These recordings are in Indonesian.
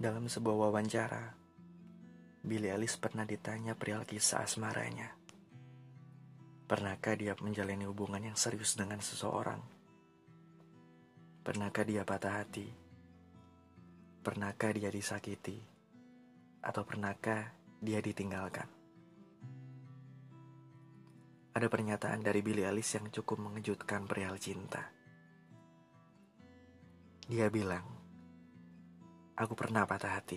Dalam sebuah wawancara, Billy Alice pernah ditanya perihal kisah asmaranya. Pernahkah dia menjalani hubungan yang serius dengan seseorang? Pernahkah dia patah hati? Pernahkah dia disakiti? Atau pernahkah dia ditinggalkan? Ada pernyataan dari Billy Alice yang cukup mengejutkan perihal cinta. Dia bilang, Aku pernah patah hati.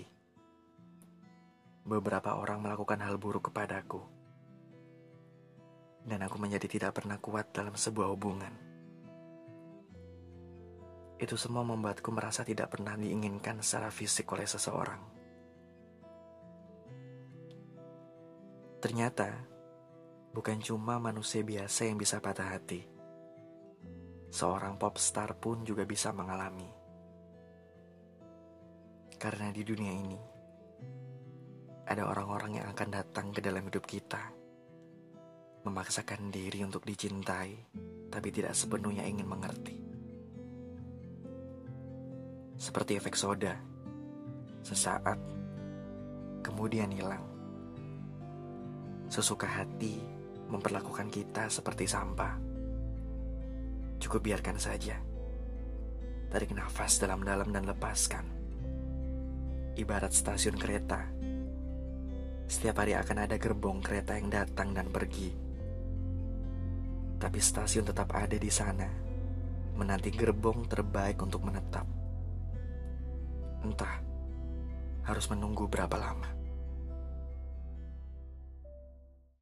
Beberapa orang melakukan hal buruk kepadaku. Dan aku menjadi tidak pernah kuat dalam sebuah hubungan. Itu semua membuatku merasa tidak pernah diinginkan secara fisik oleh seseorang. Ternyata, bukan cuma manusia biasa yang bisa patah hati. Seorang pop star pun juga bisa mengalami. Karena di dunia ini ada orang-orang yang akan datang ke dalam hidup kita, memaksakan diri untuk dicintai, tapi tidak sepenuhnya ingin mengerti. Seperti efek soda, sesaat kemudian hilang. Sesuka hati memperlakukan kita seperti sampah. Cukup biarkan saja. Tarik nafas dalam-dalam dan lepaskan ibarat stasiun kereta. Setiap hari akan ada gerbong kereta yang datang dan pergi. Tapi stasiun tetap ada di sana, menanti gerbong terbaik untuk menetap. Entah harus menunggu berapa lama.